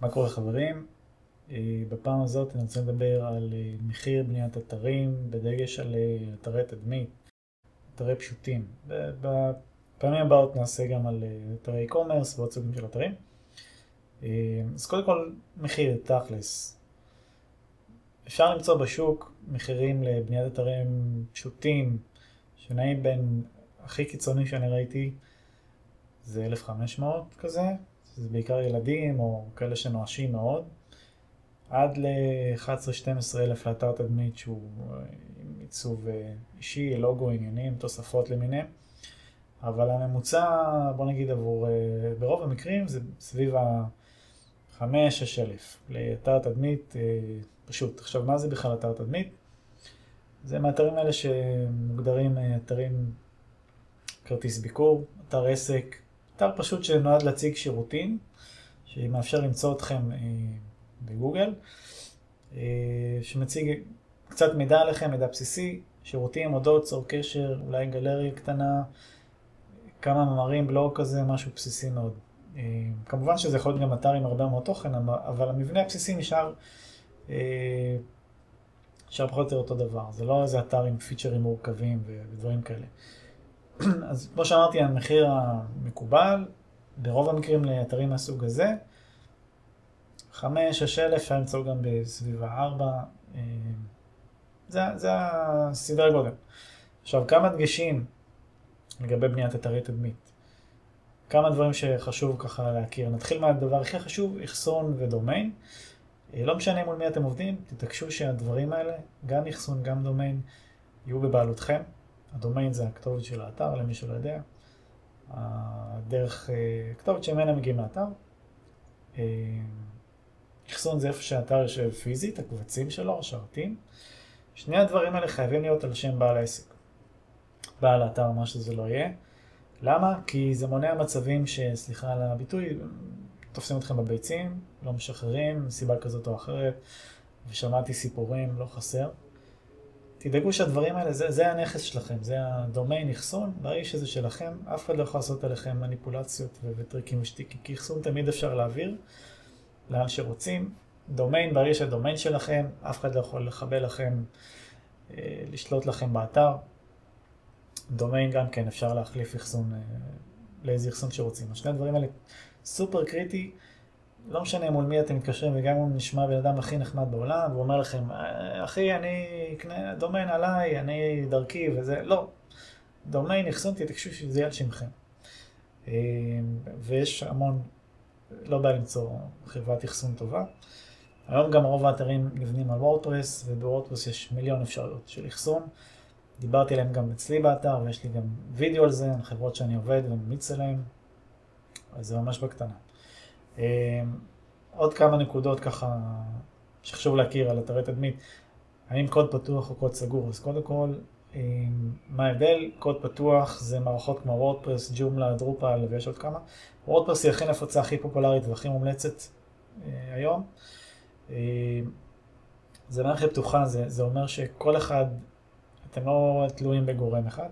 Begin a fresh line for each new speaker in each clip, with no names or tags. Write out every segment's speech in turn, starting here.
מה קורה חברים? אה, בפעם הזאת אני רוצה לדבר על אה, מחיר בניית אתרים, בדגש על אה, אתרי תדמית, אתרי פשוטים. בפעמים הבאות נעשה גם על אתרי e-commerce ועוד סוגים של אתרים. אז קודם כל מחיר תכלס. אפשר למצוא בשוק מחירים לבניית אתרים פשוטים, שנעים בין הכי קיצוני שאני ראיתי, זה 1,500 כזה, זה בעיקר ילדים או כאלה שנואשים מאוד, עד ל-11-12 אלף לאתר תדמית שהוא אה, עם עיצוב אה, אישי, לוגו, עניינים, תוספות למיניהם. אבל הממוצע, בוא נגיד עבור, אה, ברוב המקרים זה סביב ה-5-6 אלף לאתר תדמית פשוט. עכשיו, מה זה בכלל אתר תדמית? זה מהאתרים האלה שמוגדרים אתרים כרטיס ביקור, אתר עסק, אתר פשוט שנועד להציג שירותים, שמאפשר למצוא אתכם אה, בגוגל, אה, שמציג קצת מידע עליכם, מידע בסיסי, שירותים, הודות, צור קשר, אולי גלריה קטנה, כמה מאמרים, בלוג כזה, משהו בסיסי מאוד. אה, כמובן שזה יכול להיות גם אתר עם הרבה מאוד תוכן, אבל המבנה הבסיסי נשאר, נשאר פחות או יותר אותו דבר. זה לא איזה אתר עם פיצ'רים מורכבים ודברים כאלה. אז כמו שאמרתי, המחיר המקובל, ברוב המקרים לאתרים מהסוג הזה, 5-6 אלף, אפשר למצוא גם בסביבה 4, אה, זה, זה הסדרי גודל. עכשיו, כמה דגשים לגבי בניית אתרי תדמית. כמה דברים שחשוב ככה להכיר. נתחיל מהדבר הכי חשוב, אחסון ודומיין. אה, לא משנה מול מי אתם עובדים, תתעקשו שהדברים האלה, גם אחסון, גם דומיין, יהיו בבעלותכם. הדומיין זה הכתובת של האתר, למי שלא יודע. הדרך, אה, כתובת שממנה מגיעים לאתר. אה, אחסון זה איפה שהאתר יושב פיזית, הקבצים שלו, השרתים. שני הדברים האלה חייבים להיות על שם בעל העסק. בעל האתר, מה שזה לא יהיה. למה? כי זה מונע מצבים שסליחה על הביטוי, תופסים אתכם בביצים, לא משחררים, מסיבה כזאת או אחרת, ושמעתי סיפורים, לא חסר. תדאגו שהדברים האלה, זה, זה הנכס שלכם, זה הדומיין אחסון, ברגע שזה שלכם, אף אחד לא יכול לעשות עליכם מניפולציות וטריקים ושטיקים, כי אחסון תמיד אפשר להעביר לאן שרוצים. דומיין, ברגע שהדומיין שלכם, אף אחד לא יכול לחבל לכם, אה, לשלוט לכם באתר. דומיין גם כן, אפשר להחליף אחסון, אה, לאיזה אחסון שרוצים. השני הדברים האלה סופר קריטי. לא משנה מול מי אתם מתקשרים, וגם אם נשמע בן אדם הכי נחמד בעולם, והוא אומר לכם, אה, אחי, אני אקנה דומיין עליי, אני דרכי וזה, לא. דומיין, אחסון, תתקשו שזה יהיה על שמכם. אה, ויש המון, לא בעיה למצוא חברת אחסון טובה. היום גם רוב האתרים נבנים על וורדפרס, ובוורדפרס יש מיליון אפשרויות של אחסון. דיברתי עליהם גם אצלי באתר, ויש לי גם וידאו על זה, על חברות שאני עובד וממיץ עליהן, אז זה ממש בקטנה. אה, עוד כמה נקודות ככה שחשוב להכיר על אתרי תדמית. האם קוד פתוח או קוד סגור? אז קודם כל, אה, מה ההבדל? קוד פתוח זה מערכות כמו וורדפרס, ג'ומלה, דרופל ויש עוד כמה. וורדפרס היא הכי נפוצה, הכי פופולרית והכי מומלצת אה, היום. זה מערכת פתוחה, זה, זה אומר שכל אחד, אתם לא תלויים בגורם אחד.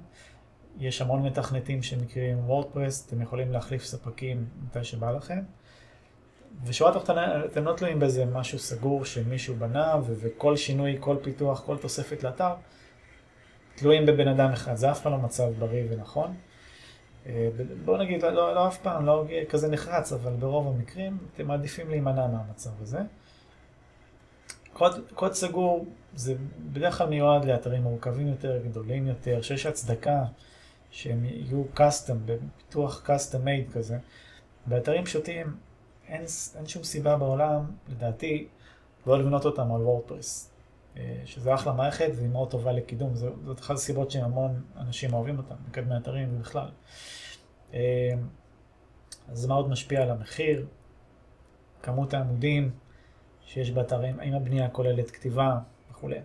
יש המון מתכנתים שמכירים וורדפרס, אתם יכולים להחליף ספקים מתי שבא לכם. ושורה תחתונה, אתם לא תלויים באיזה משהו סגור שמישהו בנה, וכל שינוי, כל פיתוח, כל תוספת לאתר, תלויים בבן אדם אחד. זה אף פעם לא מצב בריא ונכון. אה, בוא נגיד, לא, לא, לא אף פעם, לא כזה נחרץ, אבל ברוב המקרים אתם מעדיפים להימנע מהמצב הזה. קוד, קוד סגור זה בדרך כלל מיועד לאתרים מורכבים יותר, גדולים יותר, שיש הצדקה שהם יהיו custom, בפיתוח custom made כזה. באתרים פשוטים אין, אין שום סיבה בעולם, לדעתי, לא לבנות אותם על וורדפרס. אה, שזה אחלה מערכת והיא מאוד טובה לקידום, זאת אחת הסיבות שהמון אנשים אוהבים אותם, מקדמי אתרים ובכלל. אה, אז מה עוד משפיע על המחיר? כמות העמודים שיש באתרים, האם הבנייה כוללת כתיבה וכולי.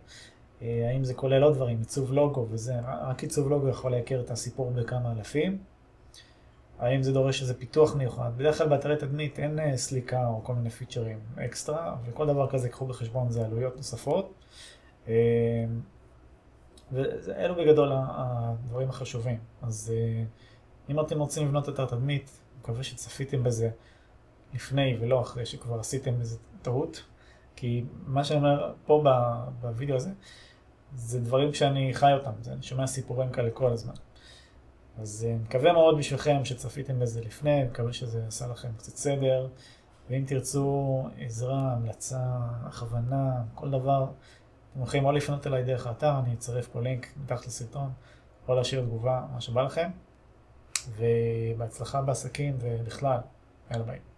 אה, האם זה כולל עוד דברים, עיצוב לוגו וזה, רק עיצוב לוגו יכול לייקר את הסיפור בכמה אלפים. האם זה דורש איזה פיתוח מיוחד? בדרך כלל באתרי תדמית אין אה, סליקה או כל מיני פיצ'רים אקסטרה, וכל דבר כזה קחו בחשבון זה עלויות נוספות. אה, ואלו בגדול הדברים החשובים. אז אה, אם אתם רוצים לבנות אתר תדמית, אני מקווה שצפיתם בזה. לפני ולא אחרי שכבר עשיתם איזה טעות. כי מה שאני אומר פה בווידאו הזה, זה דברים שאני חי אותם, זה, אני שומע סיפורים כאלה כל הזמן. אז אה, מקווה מאוד בשבילכם שצפיתם בזה לפני, מקווה שזה עשה לכם קצת סדר, ואם תרצו עזרה, המלצה, הכוונה, כל דבר, אתם יכולים או לפנות אליי דרך האתר, אני אצרף פה לינק מתחת לסרטון, או להשאיר תגובה, מה שבא לכם, ובהצלחה בעסקים ובכלל, יאללה ביי.